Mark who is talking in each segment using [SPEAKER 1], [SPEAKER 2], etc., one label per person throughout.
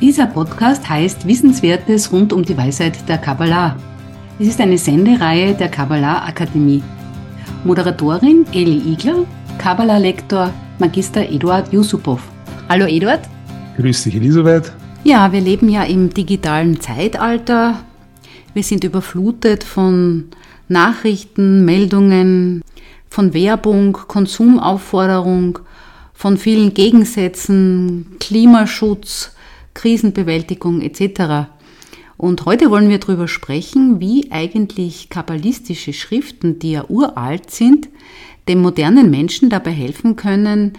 [SPEAKER 1] Dieser Podcast heißt Wissenswertes rund um die Weisheit der Kabbalah. Es ist eine Sendereihe der Kabbalah Akademie. Moderatorin Eli Igler, Kabbalah-Lektor Magister Eduard Yusupov. Hallo Eduard.
[SPEAKER 2] Grüß dich Elisabeth.
[SPEAKER 1] Ja, wir leben ja im digitalen Zeitalter. Wir sind überflutet von Nachrichten, Meldungen, von Werbung, Konsumaufforderung, von vielen Gegensätzen, Klimaschutz, Krisenbewältigung etc. Und heute wollen wir darüber sprechen, wie eigentlich kabbalistische Schriften, die ja uralt sind, dem modernen Menschen dabei helfen können,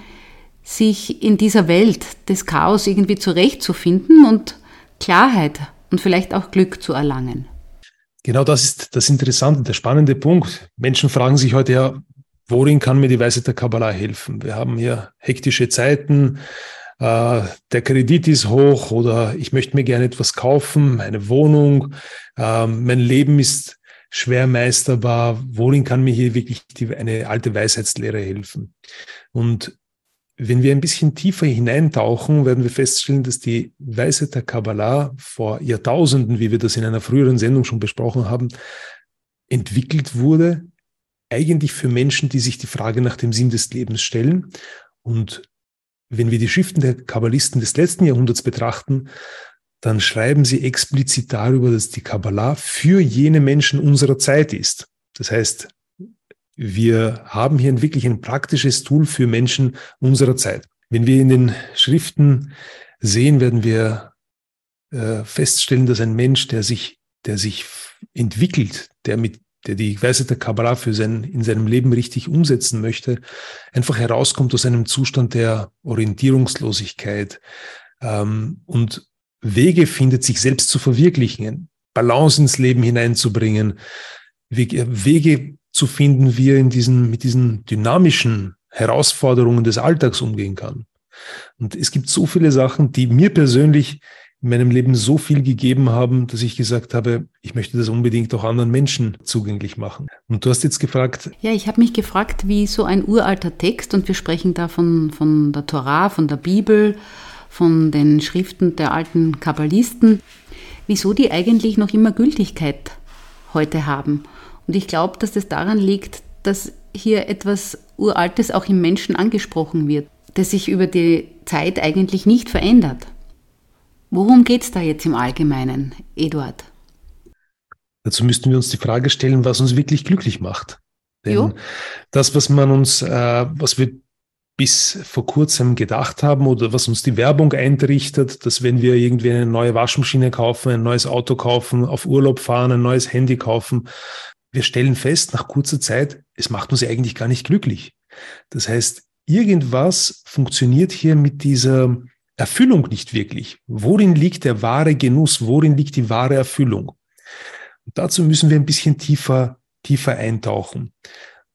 [SPEAKER 1] sich in dieser Welt des Chaos irgendwie zurechtzufinden und Klarheit und vielleicht auch Glück zu erlangen.
[SPEAKER 2] Genau das ist das Interessante, der spannende Punkt. Menschen fragen sich heute ja, worin kann mir die Weisheit der Kabbalah helfen? Wir haben hier hektische Zeiten, äh, der Kredit ist hoch oder ich möchte mir gerne etwas kaufen, eine Wohnung, äh, mein Leben ist schwer meisterbar. Worin kann mir hier wirklich die, eine alte Weisheitslehre helfen? Und wenn wir ein bisschen tiefer hineintauchen, werden wir feststellen, dass die Weisheit der Kabbalah vor Jahrtausenden, wie wir das in einer früheren Sendung schon besprochen haben, entwickelt wurde, eigentlich für Menschen, die sich die Frage nach dem Sinn des Lebens stellen und wenn wir die Schriften der Kabbalisten des letzten Jahrhunderts betrachten, dann schreiben sie explizit darüber, dass die Kabbalah für jene Menschen unserer Zeit ist. Das heißt, wir haben hier wirklich ein praktisches Tool für Menschen unserer Zeit. Wenn wir in den Schriften sehen, werden wir äh, feststellen, dass ein Mensch, der sich, der sich entwickelt, der mit der die Weisheit der Kabbalah für sein, in seinem Leben richtig umsetzen möchte, einfach herauskommt aus einem Zustand der Orientierungslosigkeit ähm, und Wege findet, sich selbst zu verwirklichen, Balance ins Leben hineinzubringen, Wege, Wege zu finden, wie er in diesen, mit diesen dynamischen Herausforderungen des Alltags umgehen kann. Und es gibt so viele Sachen, die mir persönlich in meinem Leben so viel gegeben haben, dass ich gesagt habe, ich möchte das unbedingt auch anderen Menschen zugänglich machen. Und du hast jetzt gefragt.
[SPEAKER 1] Ja, ich habe mich gefragt, wie so ein uralter Text, und wir sprechen da von, von der Torah, von der Bibel, von den Schriften der alten Kabbalisten, wieso die eigentlich noch immer Gültigkeit heute haben. Und ich glaube, dass das daran liegt, dass hier etwas Uraltes auch im Menschen angesprochen wird, das sich über die Zeit eigentlich nicht verändert. Worum geht es da jetzt im Allgemeinen, Eduard?
[SPEAKER 2] Dazu müssten wir uns die Frage stellen, was uns wirklich glücklich macht. Denn jo. das, was man uns, äh, was wir bis vor kurzem gedacht haben oder was uns die Werbung eintrichtet, dass wenn wir irgendwie eine neue Waschmaschine kaufen, ein neues Auto kaufen, auf Urlaub fahren, ein neues Handy kaufen, wir stellen fest nach kurzer Zeit, es macht uns eigentlich gar nicht glücklich. Das heißt, irgendwas funktioniert hier mit dieser Erfüllung nicht wirklich. Worin liegt der wahre Genuss? Worin liegt die wahre Erfüllung? Und dazu müssen wir ein bisschen tiefer, tiefer eintauchen.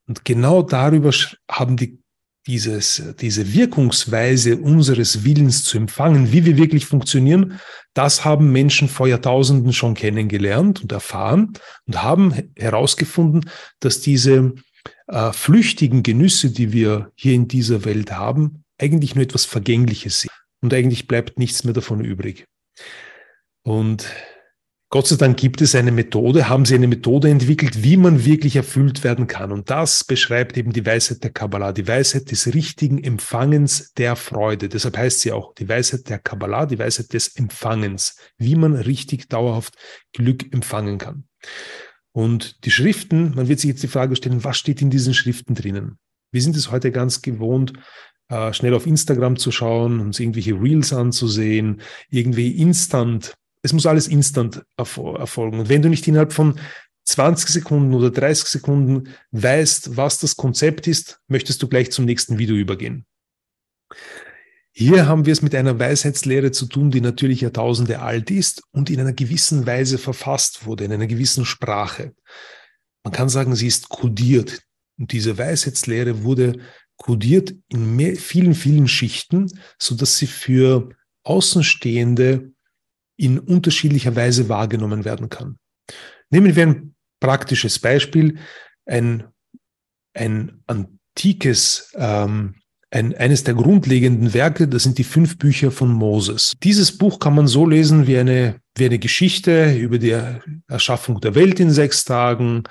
[SPEAKER 2] Und genau darüber haben die dieses, diese Wirkungsweise unseres Willens zu empfangen, wie wir wirklich funktionieren, das haben Menschen vor Jahrtausenden schon kennengelernt und erfahren und haben herausgefunden, dass diese äh, flüchtigen Genüsse, die wir hier in dieser Welt haben, eigentlich nur etwas Vergängliches sind und eigentlich bleibt nichts mehr davon übrig. Und Gott sei Dank gibt es eine Methode, haben sie eine Methode entwickelt, wie man wirklich erfüllt werden kann. Und das beschreibt eben die Weisheit der Kabbalah, die Weisheit des richtigen Empfangens der Freude. Deshalb heißt sie auch die Weisheit der Kabbalah, die Weisheit des Empfangens, wie man richtig dauerhaft Glück empfangen kann. Und die Schriften, man wird sich jetzt die Frage stellen, was steht in diesen Schriften drinnen? Wir sind es heute ganz gewohnt, äh, schnell auf Instagram zu schauen, uns irgendwelche Reels anzusehen, irgendwie instant. Es muss alles instant erfolgen. Und wenn du nicht innerhalb von 20 Sekunden oder 30 Sekunden weißt, was das Konzept ist, möchtest du gleich zum nächsten Video übergehen. Hier haben wir es mit einer Weisheitslehre zu tun, die natürlich Jahrtausende alt ist und in einer gewissen Weise verfasst wurde, in einer gewissen Sprache. Man kann sagen, sie ist kodiert. Und diese Weisheitslehre wurde kodiert in mehr, vielen, vielen Schichten, so dass sie für Außenstehende in unterschiedlicher Weise wahrgenommen werden kann. Nehmen wir ein praktisches Beispiel. Ein, ein antikes, ähm, ein, eines der grundlegenden Werke, das sind die fünf Bücher von Moses. Dieses Buch kann man so lesen wie eine, wie eine Geschichte über die Erschaffung der Welt in sechs Tagen,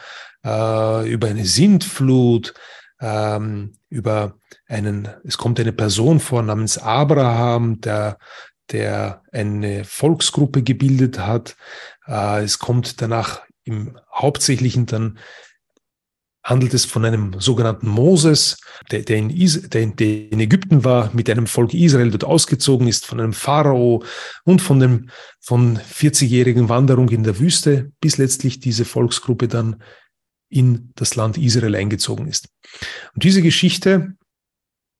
[SPEAKER 2] äh, über eine Sintflut, ähm, über einen, es kommt eine Person vor namens Abraham, der, der eine Volksgruppe gebildet hat. Äh, es kommt danach im Hauptsächlichen dann handelt es von einem sogenannten Moses, der, der, in Is der, der in Ägypten war, mit einem Volk Israel dort ausgezogen ist, von einem Pharao und von dem von 40-jährigen Wanderung in der Wüste, bis letztlich diese Volksgruppe dann in das Land Israel eingezogen ist. Und diese Geschichte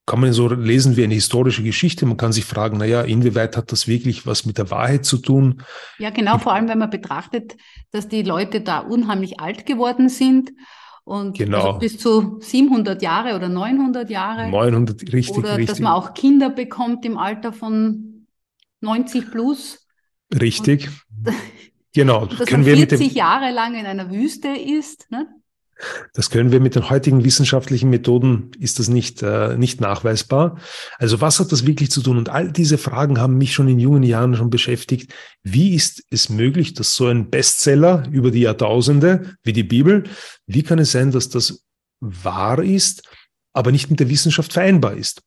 [SPEAKER 2] kann man so lesen wie eine historische Geschichte. Man kann sich fragen, naja, inwieweit hat das wirklich was mit der Wahrheit zu tun?
[SPEAKER 1] Ja, genau, vor allem wenn man betrachtet, dass die Leute da unheimlich alt geworden sind und
[SPEAKER 2] genau.
[SPEAKER 1] also bis zu 700 Jahre oder 900 Jahre.
[SPEAKER 2] 900, richtig,
[SPEAKER 1] oder
[SPEAKER 2] richtig.
[SPEAKER 1] dass man auch Kinder bekommt im Alter von 90 plus.
[SPEAKER 2] Richtig.
[SPEAKER 1] Und,
[SPEAKER 2] genau.
[SPEAKER 1] dass Können man 40 Jahre lang in einer Wüste ist. Ne?
[SPEAKER 2] Das können wir mit den heutigen wissenschaftlichen Methoden, ist das nicht, äh, nicht nachweisbar. Also was hat das wirklich zu tun? Und all diese Fragen haben mich schon in jungen Jahren schon beschäftigt. Wie ist es möglich, dass so ein Bestseller über die Jahrtausende wie die Bibel, wie kann es sein, dass das wahr ist, aber nicht mit der Wissenschaft vereinbar ist?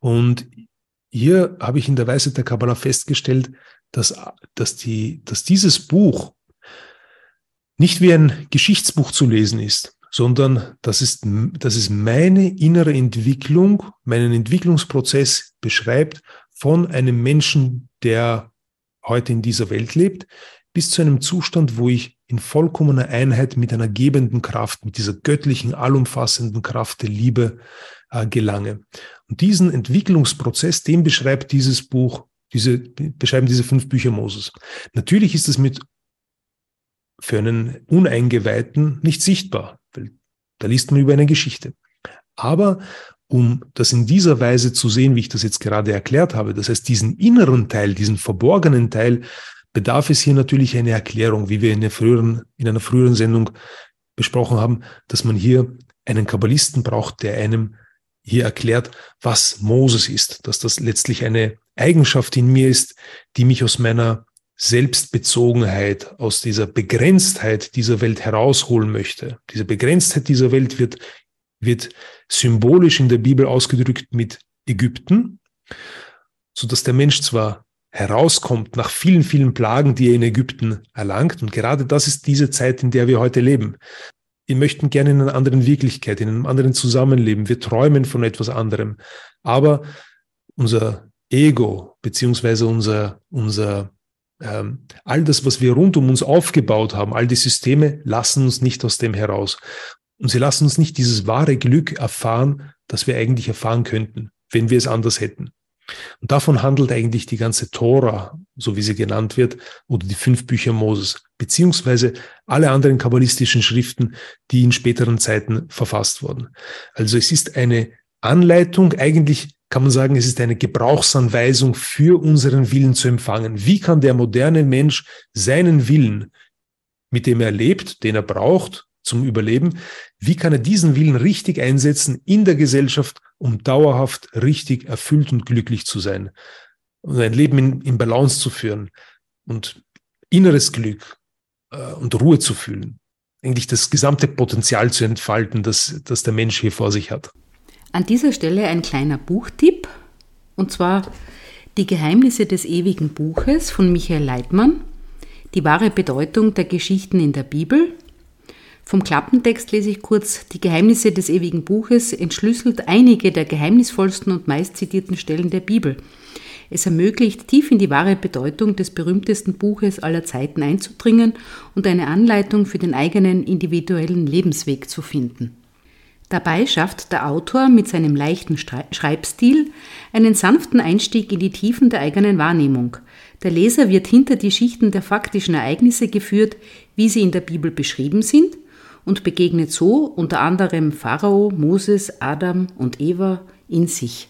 [SPEAKER 2] Und hier habe ich in der Weisheit der Kabbalah festgestellt, dass, dass, die, dass dieses Buch nicht wie ein Geschichtsbuch zu lesen ist, sondern dass es, dass es meine innere Entwicklung, meinen Entwicklungsprozess beschreibt von einem Menschen, der heute in dieser Welt lebt, bis zu einem Zustand, wo ich in vollkommener Einheit mit einer gebenden Kraft, mit dieser göttlichen, allumfassenden Kraft der Liebe äh, gelange. Und diesen Entwicklungsprozess, den beschreibt dieses Buch, diese, beschreiben diese fünf Bücher Moses. Natürlich ist es mit für einen Uneingeweihten nicht sichtbar, weil da liest man über eine Geschichte. Aber um das in dieser Weise zu sehen, wie ich das jetzt gerade erklärt habe, das heißt diesen inneren Teil, diesen verborgenen Teil, bedarf es hier natürlich eine Erklärung, wie wir in, der früheren, in einer früheren Sendung besprochen haben, dass man hier einen Kabbalisten braucht, der einem hier erklärt, was Moses ist, dass das letztlich eine Eigenschaft in mir ist, die mich aus meiner Selbstbezogenheit, aus dieser Begrenztheit dieser Welt herausholen möchte. Diese Begrenztheit dieser Welt wird, wird symbolisch in der Bibel ausgedrückt mit Ägypten, so dass der Mensch zwar herauskommt nach vielen, vielen Plagen, die er in Ägypten erlangt. Und gerade das ist diese Zeit, in der wir heute leben. Wir möchten gerne in einer anderen Wirklichkeit, in einem anderen Zusammenleben. Wir träumen von etwas anderem. Aber unser Ego, beziehungsweise unser, unser ähm, all das, was wir rund um uns aufgebaut haben, all die Systeme lassen uns nicht aus dem heraus. Und sie lassen uns nicht dieses wahre Glück erfahren, das wir eigentlich erfahren könnten, wenn wir es anders hätten. Und davon handelt eigentlich die ganze Tora, so wie sie genannt wird, oder die fünf Bücher Moses, beziehungsweise alle anderen kabbalistischen Schriften, die in späteren Zeiten verfasst wurden. Also es ist eine Anleitung, eigentlich kann man sagen, es ist eine Gebrauchsanweisung für unseren Willen zu empfangen. Wie kann der moderne Mensch seinen Willen, mit dem er lebt, den er braucht zum Überleben, wie kann er diesen Willen richtig einsetzen in der Gesellschaft, um dauerhaft richtig erfüllt und glücklich zu sein und ein Leben in, in Balance zu führen und inneres Glück äh, und Ruhe zu fühlen. Eigentlich das gesamte Potenzial zu entfalten, das, das der Mensch hier vor sich hat.
[SPEAKER 1] An dieser Stelle ein kleiner Buchtipp, und zwar Die Geheimnisse des ewigen Buches von Michael Leitmann, die wahre Bedeutung der Geschichten in der Bibel. Vom Klappentext lese ich kurz, Die Geheimnisse des ewigen Buches entschlüsselt einige der geheimnisvollsten und meistzitierten Stellen der Bibel. Es ermöglicht, tief in die wahre Bedeutung des berühmtesten Buches aller Zeiten einzudringen und eine Anleitung für den eigenen individuellen Lebensweg zu finden. Dabei schafft der Autor mit seinem leichten Schreibstil einen sanften Einstieg in die Tiefen der eigenen Wahrnehmung. Der Leser wird hinter die Schichten der faktischen Ereignisse geführt, wie sie in der Bibel beschrieben sind, und begegnet so unter anderem Pharao, Moses, Adam und Eva in sich.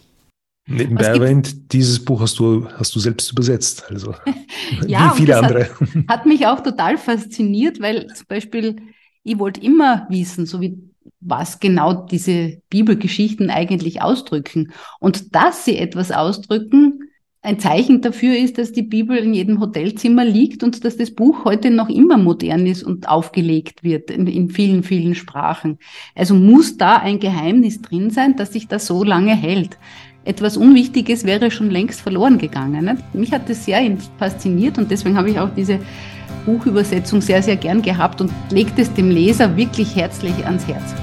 [SPEAKER 2] Nebenbei erwähnt, dieses Buch hast du, hast du selbst übersetzt, also
[SPEAKER 1] ja, wie viele andere. Hat, hat mich auch total fasziniert, weil zum Beispiel, ich wollte immer wissen, so wie was genau diese Bibelgeschichten eigentlich ausdrücken. Und dass sie etwas ausdrücken, ein Zeichen dafür ist, dass die Bibel in jedem Hotelzimmer liegt und dass das Buch heute noch immer modern ist und aufgelegt wird in, in, vielen, vielen Sprachen. Also muss da ein Geheimnis drin sein, dass sich das so lange hält. Etwas Unwichtiges wäre schon längst verloren gegangen. Mich hat das sehr fasziniert und deswegen habe ich auch diese Buchübersetzung sehr, sehr gern gehabt und legt es dem Leser wirklich herzlich ans Herz.